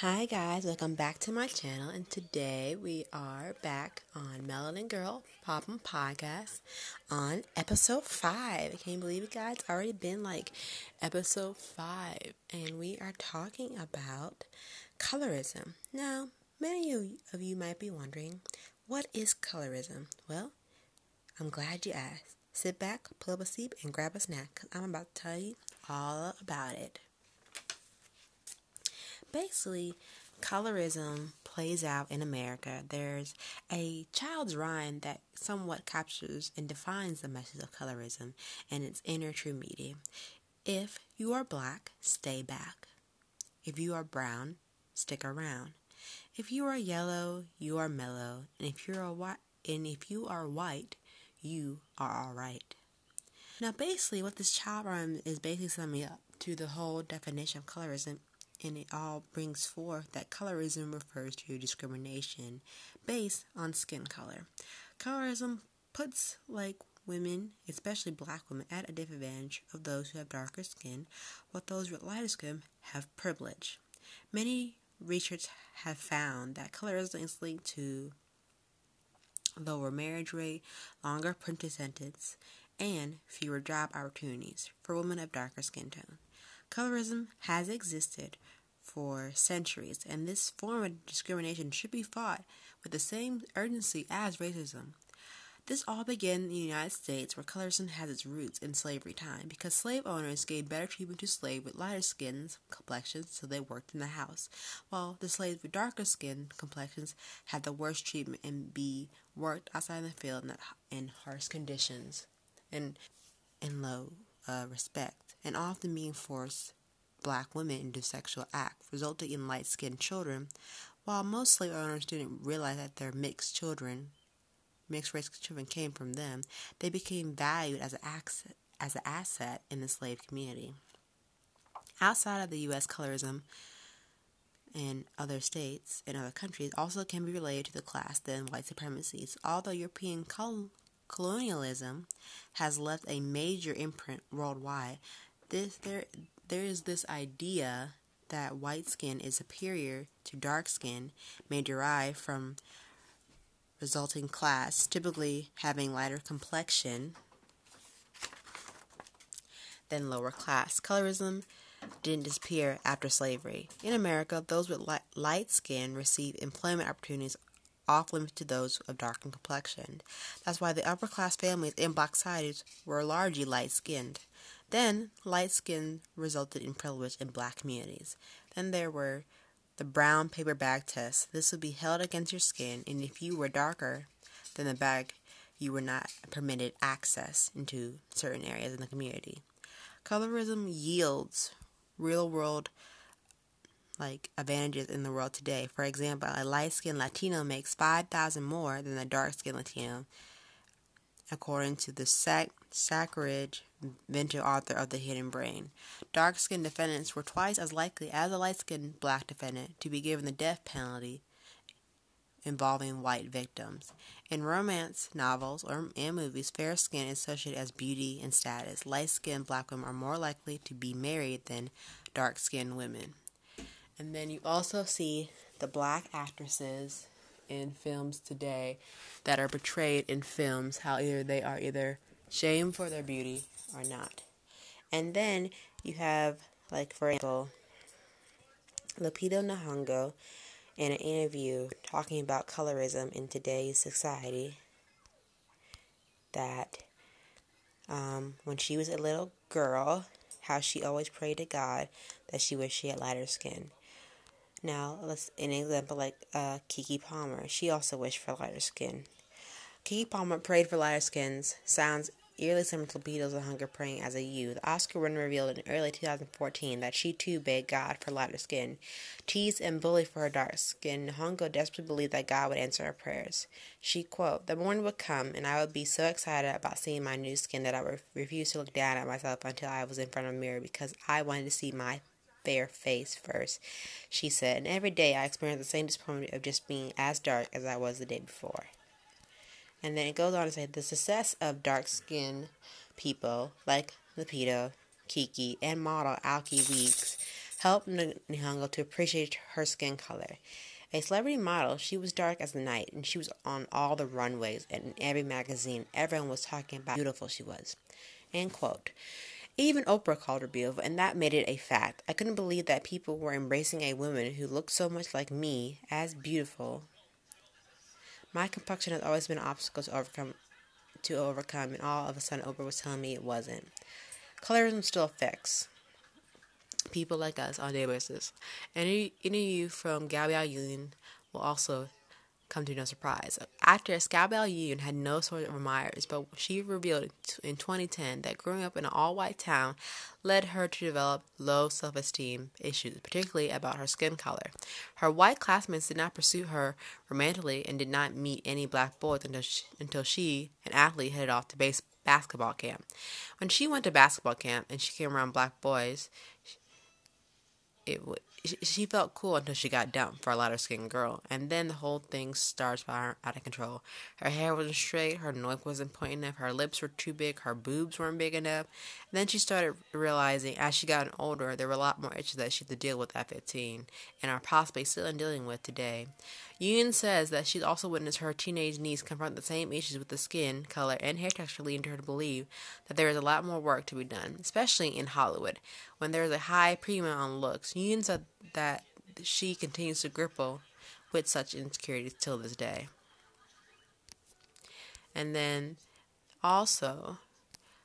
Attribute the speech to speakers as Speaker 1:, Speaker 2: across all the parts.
Speaker 1: Hi guys, welcome back to my channel and today we are back on Melanin Girl Poppin' Podcast on episode 5. I Can you believe it guys? Already been like episode 5 and we are talking about colorism. Now, many of you might be wondering, what is colorism? Well, I'm glad you asked. Sit back, pull up a seat, and grab a snack because I'm about to tell you all about it. Basically, colorism plays out in America. There's a child's rhyme that somewhat captures and defines the message of colorism and its inner true meaning. If you are black, stay back. If you are brown, stick around. If you are yellow, you are mellow, and if you're white, and if you are white, you are all right. Now, basically, what this child rhyme is basically summing up to the whole definition of colorism, and it all brings forth that colorism refers to discrimination based on skin color. Colorism puts like women, especially black women, at a disadvantage of those who have darker skin, while those with lighter skin have privilege. Many research have found that colorism is linked to lower marriage rate, longer prison sentence, and fewer job opportunities for women of darker skin tone. Colorism has existed for centuries, and this form of discrimination should be fought with the same urgency as racism. This all began in the United States, where colorism has its roots in slavery time, because slave owners gave better treatment to slaves with lighter skins complexions, so they worked in the house, while the slaves with darker skin complexions had the worst treatment and be worked outside in the field in, in harsh conditions and in low uh, respect, and often being forced black women into sexual acts, resulting in light skinned children, while most slave owners didn't realize that their mixed children mixed race children came from them, they became valued as an asset, as an asset in the slave community. Outside of the U.S., colorism in other states and other countries also can be related to the class than white supremacies. Although European col- colonialism has left a major imprint worldwide, this there there is this idea that white skin is superior to dark skin may derive from resulting class, typically having lighter complexion than lower class. Colorism didn't disappear after slavery. In America, those with light, light skin receive employment opportunities off limits to those of darkened complexion. That's why the upper class families in black societies were largely light skinned. Then, light skin resulted in privilege in black communities. Then there were the brown paper bag test. This would be held against your skin, and if you were darker than the bag, you were not permitted access into certain areas in the community. Colorism yields real world like advantages in the world today. For example, a light skinned Latino makes 5000 more than a dark skinned Latino, according to the Sac- Shankar Vedantam, author of The Hidden Brain. Dark skinned defendants were twice as likely as a light skinned black defendant to be given the death penalty involving white victims. In romance novels or and movies, fair skin is associated as beauty and status. Light skinned black women are more likely to be married than dark skinned women. And then you also see the black actresses in films today that are portrayed in films how either they are either shamed for their beauty or not. And then you have, like, for example, Lupita Nyong'o in an interview talking about colorism in today's society that um, when she was a little girl, how she always prayed to God that she wished she had lighter skin. Now, let's an example like uh, Keke Palmer. She also wished for lighter skin. Keke Palmer prayed for lighter skins. Sounds eerily similar to Beatles and Hunger praying as a youth. Oscar winner revealed in early 2014 that she too begged God for lighter skin. Teased and bullied for her dark skin, Nyong'o desperately believed that God would answer her prayers. She quote, "The morning would come, and I would be so excited about seeing my new skin that I would refuse to look down at myself until I was in front of a mirror because I wanted to see my fair face first, she said, and every day I experienced the same disappointment of just being as dark as I was the day before. And then it goes on to say the success of dark skinned people like Lupita, Keke, and model Alek Weeks helped Nyong'o to appreciate her skin color. A celebrity model, she was dark as the night, and she was on all the runways and in every magazine. Everyone was talking about how beautiful she was. End quote. Even Oprah called her beautiful, and that made it a fact. I couldn't believe that people were embracing a woman who looked so much like me as beautiful. My complexion has always been an obstacle to overcome, to overcome, and all of a sudden Oprah was telling me it wasn't. Colorism still affects people like us on a daily basis. Any, any of you from Gabrielle Union will also come to no surprise. Actress Gabrielle Union had no sort of admirers, but she revealed in 2010 that growing up in an all-white town led her to develop low self-esteem issues, particularly about her skin color. Her white classmates did not pursue her romantically and did not meet any black boys until she, until she an athlete, headed off to base basketball camp. When she went to basketball camp and she came around black boys, it would she felt cool until she got dumped for a lighter skinned girl, and then the whole thing starts spiraling out of control. Her hair wasn't straight, her nose wasn't pointing enough, her lips were too big, her boobs weren't big enough. And then she started realizing as she got older, there were a lot more issues that she had to deal with at 15, and are possibly still dealing with today. Union says that she's also witnessed her teenage niece confront the same issues with the skin, color, and hair texture, leading her to believe that there is a lot more work to be done, especially in Hollywood, when there is a high premium on looks. Union said that she continues to grapple with such insecurities till this day. And then also,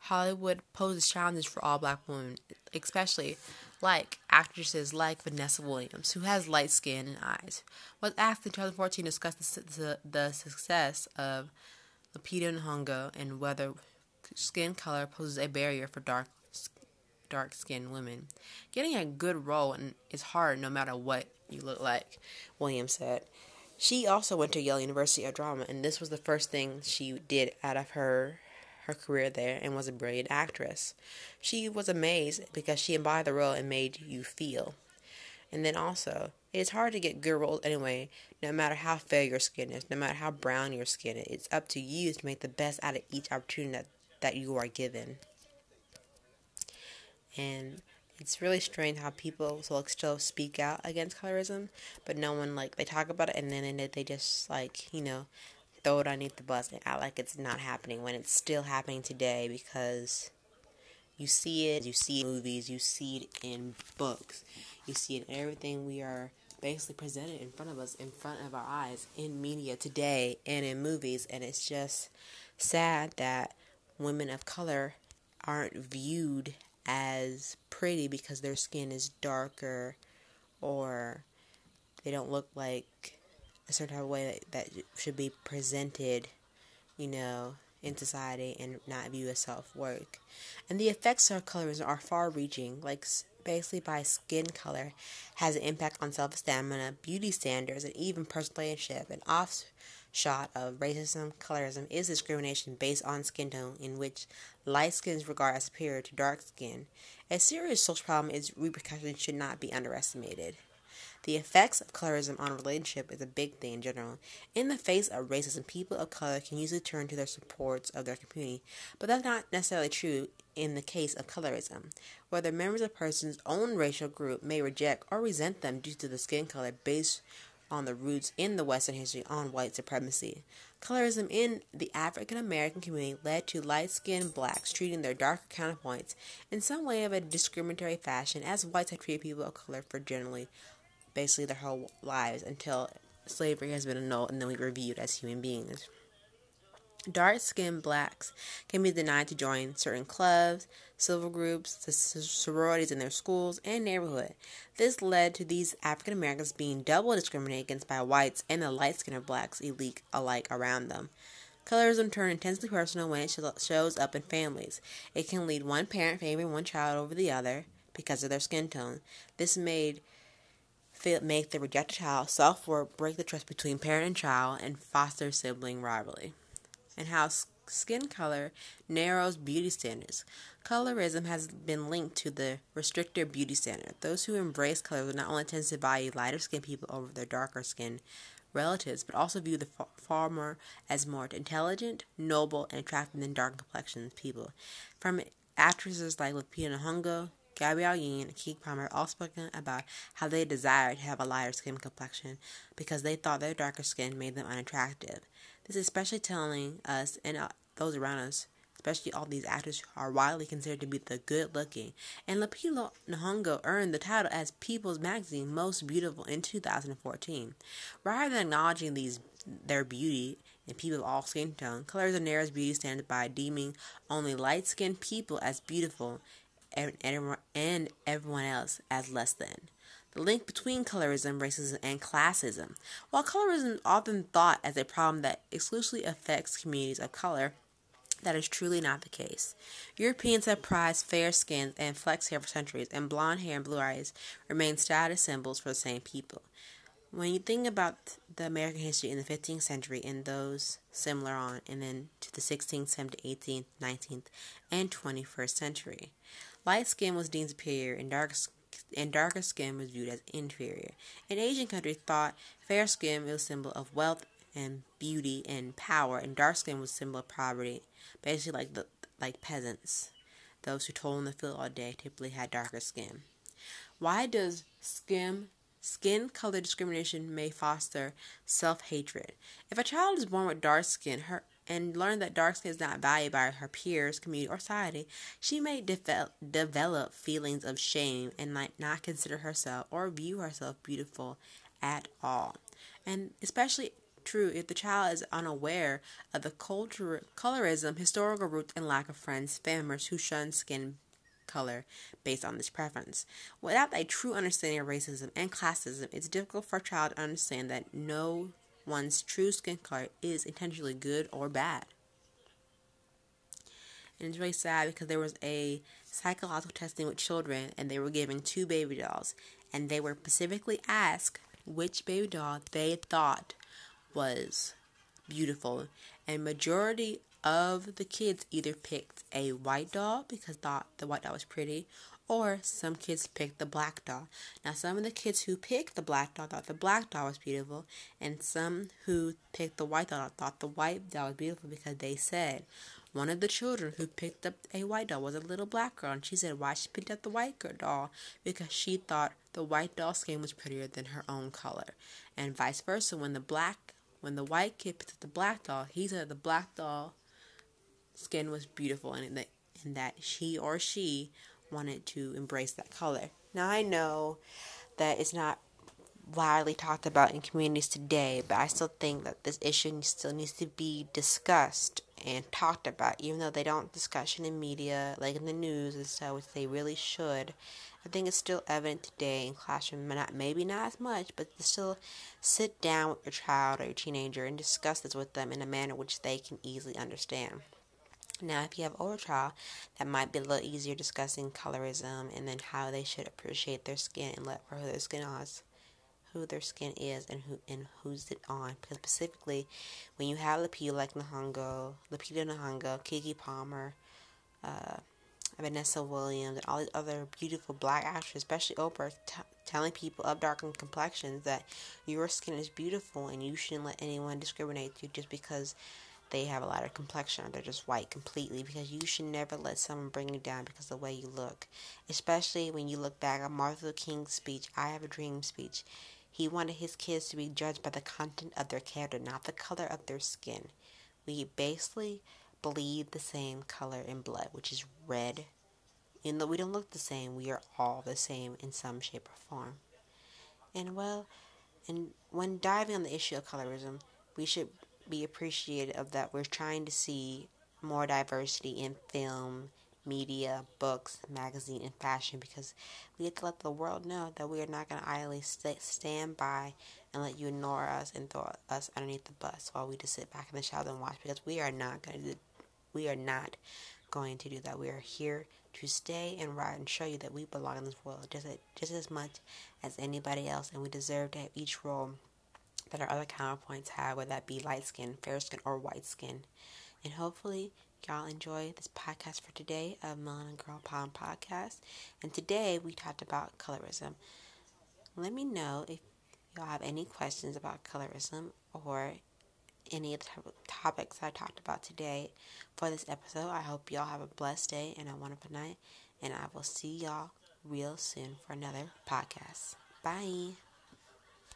Speaker 1: Hollywood poses challenges for all black women, especially like actresses like Vanessa Williams, who has light skin and eyes, was asked in 2014 to discuss the, the, success of Lupita Nyong'o and whether skin color poses a barrier for dark dark skinned women. Getting a good role is hard no matter what you look like, Williams said. She also went to Yale University of Drama, and this was the first thing she did out of her her career there and was a brilliant actress. She was amazed because she embodied the role and made you feel. And then also, it's hard to get good roles anyway, no matter how fair your skin is, no matter how brown your skin is. It's up to you to make the best out of each opportunity that, that you are given. And it's really strange how people will still speak out against colorism, but no one, like, they talk about it and then they just, like, you know, throw it underneath the bus and act like it's not happening when it's still happening today because you see it, you see it in movies, you see it in books, you see it in everything we are basically presented in front of us, in front of our eyes, in media today and in movies. And it's just sad that women of color aren't viewed as pretty because their skin is darker or they don't look like a certain type of way that, should be presented, you know, in society and not view as self work. And the effects of colorism are far reaching, like basically by skin color has an impact on self esteem, beauty standards, and even personal relationship. An offshot of racism, colorism is discrimination based on skin tone, in which light skin is regarded as superior to dark skin. A serious social problem is repercussions should not be underestimated. The effects of colorism on relationship is a big thing in general. In the face of racism, people of color can usually turn to their supports of their community, but that's not necessarily true in the case of colorism, whether members of a person's own racial group may reject or resent them due to the skin color based on the roots in the Western history on white supremacy. Colorism in the African American community led to light skinned blacks treating their darker counterparts in some way of a discriminatory fashion, as whites had treated people of color for generally basically their whole lives until slavery has been annulled and then we reviewed as human beings. Dark skinned blacks can be denied to join certain clubs, civil groups, the sororities in their schools and neighborhood. This led to these African Americans being double discriminated against by whites and the light skinned blacks elite alike around them. Colorism turns intensely personal when it shows up in families. It can lead one parent favoring one child over the other because of their skin tone. This made make the rejected child self worth, break the trust between parent and child, and foster sibling rivalry. And how skin color narrows beauty standards. Colorism has been linked to the restricted beauty standard. Those who embrace color not only tend to value lighter skinned people over their darker skinned relatives, but also view the farmer as more intelligent, noble, and attractive than dark complexioned people. From actresses like Lupita Nyong'o, Gabrielle Union and Keke Palmer all spoken about how they desired to have a lighter skin complexion because they thought their darker skin made them unattractive. This is especially telling us and uh, those around us, especially all these actors who are widely considered to be the good looking. And Lupita Nyong'o earned the title as People's Magazine Most Beautiful in 2014. Rather than acknowledging these their beauty in people of all skin tone, Colors and narrows beauty standards by deeming only light skinned people as beautiful and, everyone else as less than. The link between colorism, racism, and classism. While colorism is often thought as a problem that exclusively affects communities of color, that is truly not the case. Europeans have prized fair skins and flex hair for centuries, and blonde hair and blue eyes remain status symbols for the same people. When you think about the American history in the 15th century and those similar on, and then to the 16th, 17th, 18th, 19th, and 21st century, light skin was deemed superior and dark and darker skin was viewed as inferior. In Asian countries, thought fair skin was a symbol of wealth and beauty and power, and dark skin was a symbol of poverty, basically like the like peasants. Those who toiled in the field all day typically had darker skin. Why does skin Skin color discrimination may foster self hatred. If a child is born with dark skin her, and learn that dark skin is not valued by her peers, community, or society, she may devel- develop feelings of shame and might not consider herself or view herself beautiful at all. And especially true if the child is unaware of the culture, colorism, historical roots, and lack of friends, family who shun skin color based on this preference. Without a true understanding of racism and classism, it's difficult for a child to understand that no one's true skin color is intentionally good or bad. And it's really sad because there was a psychological testing with children and they were given two baby dolls and they were specifically asked which baby doll they thought was beautiful and majority of the kids either picked a white doll because thought the white doll was pretty, or some kids picked the black doll. Now, some of the kids who picked the black doll thought the black doll was beautiful, and some who picked the white doll thought the white doll was beautiful because they said one of the children who picked up a white doll was a little black girl, and she said why she picked up the white girl doll because she thought the white doll's skin was prettier than her own color, and vice versa. When the black when the white kid picked up the black doll, he said the black doll skin was beautiful and that and that she or she wanted to embrace that color. Now I know that it's not widely talked about in communities today, but I still think that this issue still needs to be discussed and talked about, even though they don't discuss it in media, like in the news and stuff, which they really should. I think it's still evident today in classroom, maybe not as much, but to still sit down with your child or your teenager and discuss this with them in a manner which they can easily understand. Now, if you have older child, that might be a little easier discussing colorism and then how they should appreciate their skin and let for who their skin is, who their skin is, and who and who's it on. Because specifically, when you have Lupita like Nyong'o, Lupita Nyong'o, Keke Palmer, uh, Vanessa Williams, and all these other beautiful black actors, especially Oprah, t- telling people of darkened complexions that your skin is beautiful and you shouldn't let anyone discriminate you just because they have a lighter complexion or they're just white completely because you should never let someone bring you down because of the way you look. Especially when you look back on Martin Luther King's speech, I Have a Dream speech. He wanted his kids to be judged by the content of their character, not the color of their skin. We basically bleed the same color in blood, which is red. Even though we don't look the same, we are all the same in some shape or form. And well, and when diving on the issue of colorism, we should be appreciative of that we're trying to see more diversity in film, media, books, magazine, and fashion because we have to let the world know that we are not going to idly st- stand by and let you ignore us and throw us underneath the bus while we just sit back in the shadow and watch because we are not going to we are not going to do that. We are here to stay and ride and show you that we belong in this world just just as much as anybody else and we deserve to have each role that our other counterpoints have, whether that be light skin, fair skin, or white skin. And hopefully, y'all enjoy this podcast for today of Melanin Girl Poppin' Podcast. And today we talked about colorism. Let me know if y'all have any questions about colorism or any of the topics I talked about today for this episode. I hope y'all have a blessed day and a wonderful night. And I will see y'all real soon for another podcast. Bye.